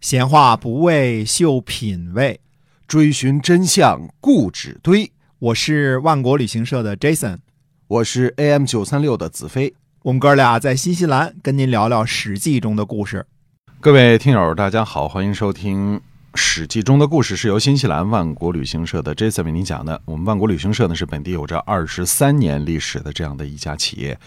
闲话不为秀品味，追寻真相固执堆。我是万国旅行社的 Jason，我是 AM 九三六的子飞。我们哥俩在新西兰跟您聊聊《史记》中的故事。各位听友，大家好，欢迎收听《史记》中的故事，是由新西兰万国旅行社的 Jason 为您讲的。我们万国旅行社呢是本地有着二十三年历史的这样的一家企业，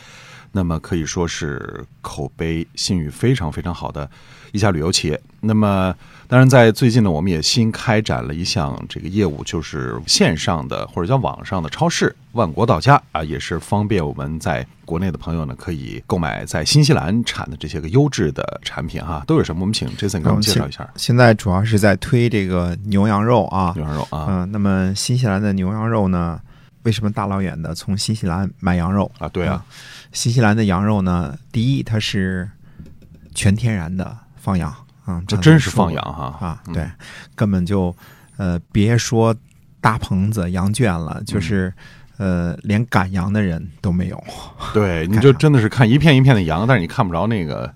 那么可以说是口碑信誉非常非常好的一家旅游企业。那么当然，在最近呢，我们也新开展了一项这个业务，就是线上的或者叫网上的超市“万国到家”啊，也是方便我们在国内的朋友呢可以购买在新西兰产的这些个优质的产品哈。都有什么？我们请 Jason 给我们介绍一下。现在主要是在推这个牛羊肉啊，牛羊肉啊，嗯，那么新西兰的牛羊肉呢，为什么大老远的从新西兰买羊肉啊？对啊，新西兰的羊肉呢，第一它是全天然的放羊。嗯，这真是放羊哈啊！对，根本就呃，别说搭棚子羊圈了，就是呃，连赶羊的人都没有。对，你就真的是看一片一片的羊，但是你看不着那个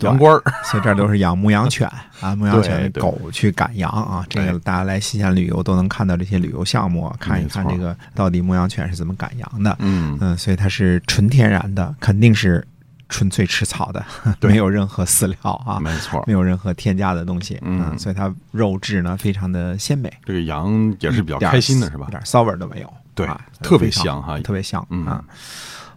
羊倌儿。所以这都是养牧羊犬啊，牧羊犬狗去赶羊啊。这个大家来新西兰旅游都能看到这些旅游项目，看一看这个到底牧羊犬是怎么赶羊的。嗯嗯，所以它是纯天然的，肯定是。纯粹吃草的，没有任何饲料啊，没错，没有任何添加的东西，嗯，所以它肉质呢非常的鲜美。这个羊也是比较开心的，是吧？一点骚味都没有，对，特别香哈，特别香。嗯，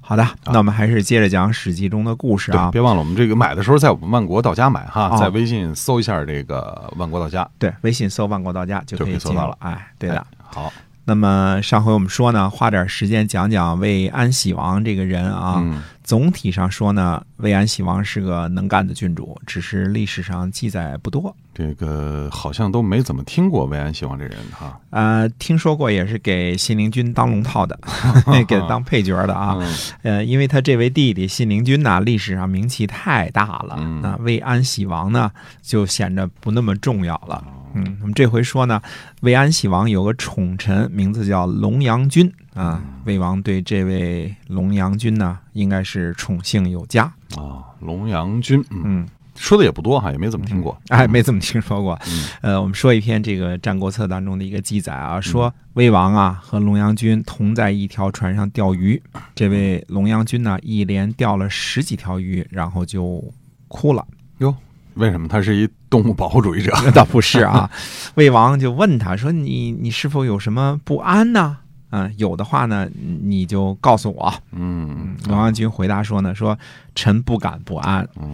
好的，那我们还是接着讲《史记》中的故事啊。别忘了，我们这个买的时候在我们万国到家买哈，在微信搜一下这个万国到家，对，微信搜万国到家就可以搜到了。哎，对的，好。那么上回我们说呢，花点时间讲讲魏安喜王这个人啊。总体上说呢，魏安喜王是个能干的君主，只是历史上记载不多。这个好像都没怎么听过魏安喜王这人哈。呃，听说过也是给信陵君当龙套的，给他当配角的啊。呃，因为他这位弟弟信陵君呢，历史上名气太大了，那魏安喜王呢就显得不那么重要了。嗯，我们这回说呢，魏安喜王有个宠臣，名字叫龙阳君啊。魏王对这位龙阳君呢，应该是宠幸有加啊。龙阳君，嗯，说的也不多哈，也没怎么听过，哎，没怎么听说过。呃，我们说一篇这个《战国策》当中的一个记载啊，说魏王啊和龙阳君同在一条船上钓鱼，这位龙阳君呢一连钓了十几条鱼，然后就哭了。哟。为什么他是一动物保护主义者？那 倒不是啊，魏王就问他说：“你你是否有什么不安呢？嗯，有的话呢，你就告诉我。”嗯，王阳君回答说呢：“说臣不敢不安。”嗯，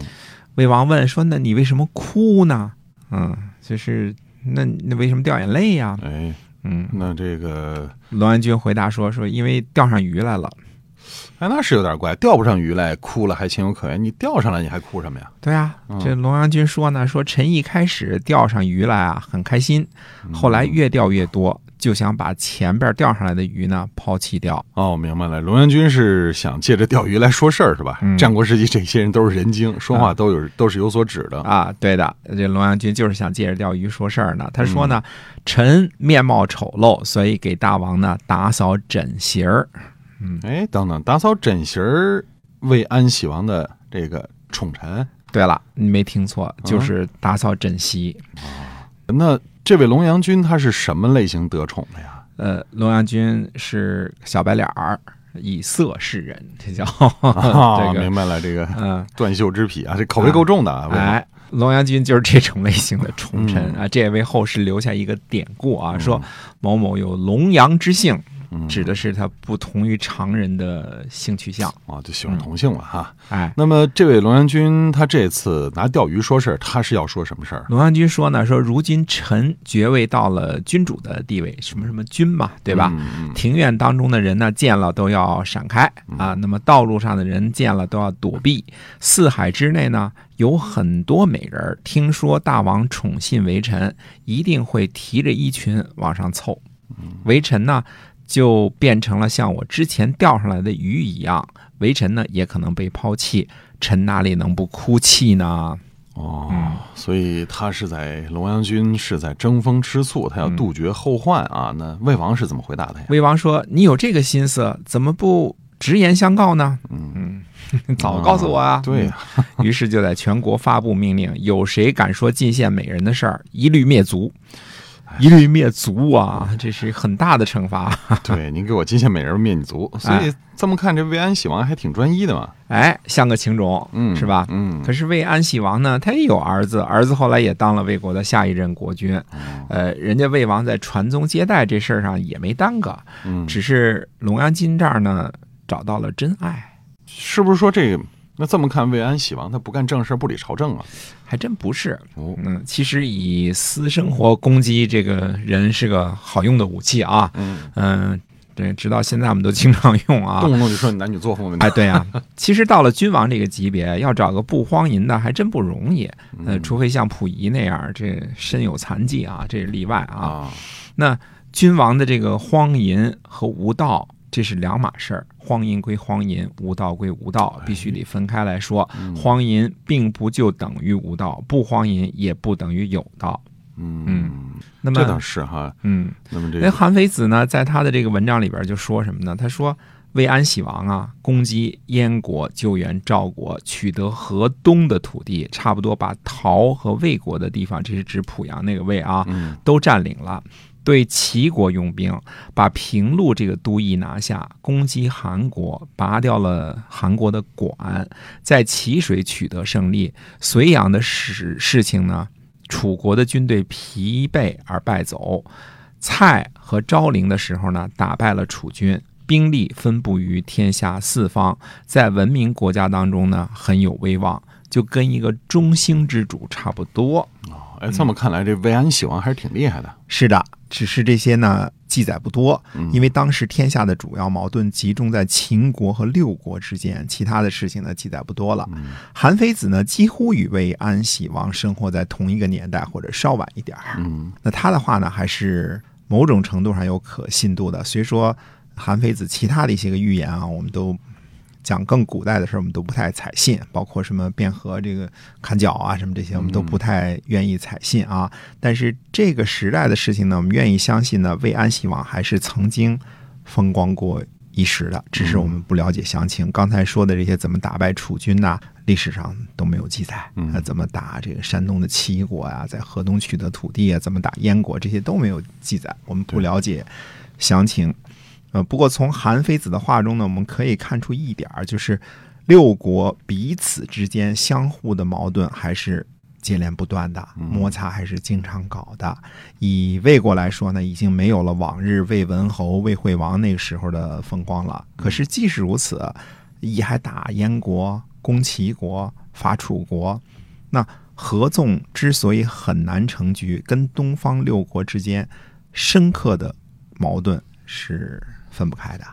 魏王问说：“那你为什么哭呢？”嗯，就是那那为什么掉眼泪呀？哎，嗯，那这个龙安君回答说：“说因为钓上鱼来了。”哎，那是有点怪，钓不上鱼来哭了还情有可原，你钓上来你还哭什么呀？对啊，这龙阳君说呢，说臣一开始钓上鱼来啊很开心，后来越钓越多，就想把前边钓上来的鱼呢抛弃掉。哦，明白了，龙阳君是想借着钓鱼来说事儿是吧？战国时期这些人都是人精，说话都有都是有所指的啊。对的，这龙阳君就是想借着钓鱼说事儿呢。他说呢，臣面貌丑陋，所以给大王呢打扫枕席儿。嗯，哎，等等，打扫枕席儿，为安喜王的这个宠臣。对了，你没听错，就是打扫枕席。啊，那这位龙阳君他是什么类型得宠的呀？呃，龙阳君是小白脸儿，以色示人，这叫。这个明白了，这个嗯，断袖之癖啊，这口味够重的啊。哎，龙阳君就是这种类型的宠臣啊，这也为后世留下一个典故啊，说某某有龙阳之姓。指的是他不同于常人的性取向啊，就喜欢同性了哈。哎，那么这位龙阳君他这次拿钓鱼说事儿，他是要说什么事儿？龙阳君说呢，说如今臣爵位到了君主的地位，什么什么君嘛，对吧？庭院当中的人呢，见了都要闪开啊。那么道路上的人见了都要躲避。四海之内呢，有很多美人，听说大王宠信微臣，一定会提着衣裙往上凑。微臣呢？就变成了像我之前钓上来的鱼一样，微臣呢也可能被抛弃，臣哪里能不哭泣呢？哦，所以他是在龙阳君是在争风吃醋，他要杜绝后患啊。那魏王是怎么回答的呀？魏王说：“你有这个心思，怎么不直言相告呢？嗯，早告诉我啊！对呀，于是就在全国发布命令，有谁敢说进献美人的事儿，一律灭族。一律灭族啊！这是很大的惩罚。对，您给我金线美人灭你族，所以这么看，这魏安喜王还挺专一的嘛。哎，像个情种，嗯，是吧？嗯。可是魏安喜王呢，他也有儿子，儿子后来也当了魏国的下一任国君。呃，人家魏王在传宗接代这事儿上也没耽搁，嗯，只是龙阳金这儿呢找到了真爱。是不是说这个？那这么看，魏安喜王他不干正事，不理朝政啊？还真不是。哦，嗯，其实以私生活攻击这个人是个好用的武器啊。嗯嗯，对，直到现在我们都经常用啊。动不动就说你男女作风问题。哎，对呀。其实到了君王这个级别，要找个不荒淫的还真不容易。呃，除非像溥仪那样，这身有残疾啊，这是例外啊。那君王的这个荒淫和无道。这是两码事儿，荒淫归荒淫，无道归无道，必须得分开来说。荒淫并不就等于无道，不荒淫也不等于有道。嗯，那么这倒是哈。嗯，那么这那韩非子呢，在他的这个文章里边就说什么呢？他说魏安喜王啊，攻击燕国，救援赵国，取得河东的土地，差不多把陶和魏国的地方，这是指濮阳那个魏啊，都占领了。对齐国用兵，把平陆这个都邑拿下，攻击韩国，拔掉了韩国的管，在齐水取得胜利。隋阳的事事情呢，楚国的军队疲惫而败走。蔡和昭陵的时候呢，打败了楚军，兵力分布于天下四方，在文明国家当中呢，很有威望，就跟一个中兴之主差不多。哦，哎，这么看来，这魏安喜王还是挺厉害的。是的。只是这些呢，记载不多，因为当时天下的主要矛盾集中在秦国和六国之间，其他的事情呢记载不多了。韩非子呢，几乎与魏安喜王生活在同一个年代，或者稍晚一点儿。嗯，那他的话呢，还是某种程度上有可信度的。虽说韩非子其他的一些个预言啊，我们都。讲更古代的事儿，我们都不太采信，包括什么卞和这个砍脚啊，什么这些，我们都不太愿意采信啊。但是这个时代的事情呢，我们愿意相信呢，魏安喜王还是曾经风光过一时的，只是我们不了解详情。刚才说的这些怎么打败楚军呐，历史上都没有记载。嗯，怎么打这个山东的齐国啊，在河东取得土地啊，怎么打燕国，这些都没有记载，我们不了解详情。呃，不过从韩非子的话中呢，我们可以看出一点儿，就是六国彼此之间相互的矛盾还是接连不断的，摩擦还是经常搞的。以魏国来说呢，已经没有了往日魏文侯、魏惠王那个时候的风光了。可是即使如此，也还打燕国、攻齐国、伐楚国。那合纵之所以很难成局，跟东方六国之间深刻的矛盾是。分不开的，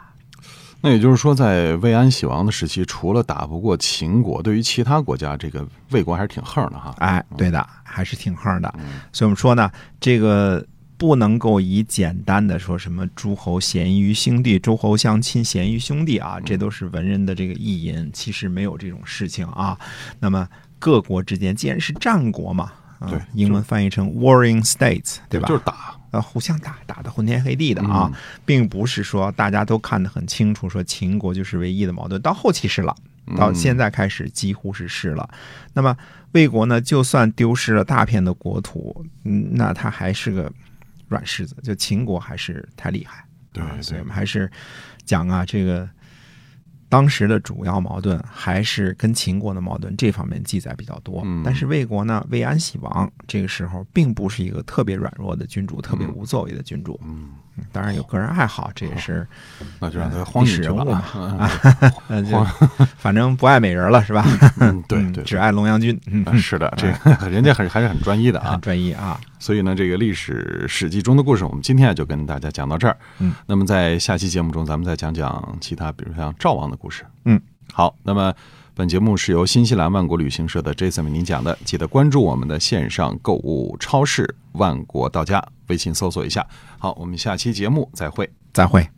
那也就是说，在魏安喜王的时期，除了打不过秦国，对于其他国家，这个魏国还是挺横的哈。哎，对的，还是挺横的。所以我们说呢，这个不能够以简单的说什么诸侯咸于兄弟，诸侯相亲咸于兄弟啊，这都是文人的这个意淫。其实没有这种事情啊。那么各国之间，既然是战国嘛，对，英文翻译成 warring states，对吧？就是打。呃，互相打打的昏天黑地的啊，并不是说大家都看得很清楚，说秦国就是唯一的矛盾。到后期是了，到现在开始几乎是是了。那么魏国呢，就算丢失了大片的国土，嗯，那他还是个软柿子，就秦国还是太厉害。对，所以我们还是讲啊，这个。当时的主要矛盾还是跟秦国的矛盾这方面记载比较多，但是魏国呢，魏安喜王这个时候并不是一个特别软弱的君主，特别无作为的君主。嗯，当然有个人爱好，这也是那就让他荒人物嘛，啊，反正不爱美人了是吧？对 对，只爱龙阳君。是的，这个 人家还是还是很专一的啊，专一啊。所以呢，这个历史史记中的故事，我们今天就跟大家讲到这儿。嗯，那么在下期节目中，咱们再讲讲其他，比如像赵王的故事。嗯，好。那么本节目是由新西兰万国旅行社的 Jason 为您讲的，记得关注我们的线上购物超市“万国到家”，微信搜索一下。好，我们下期节目再会，再会。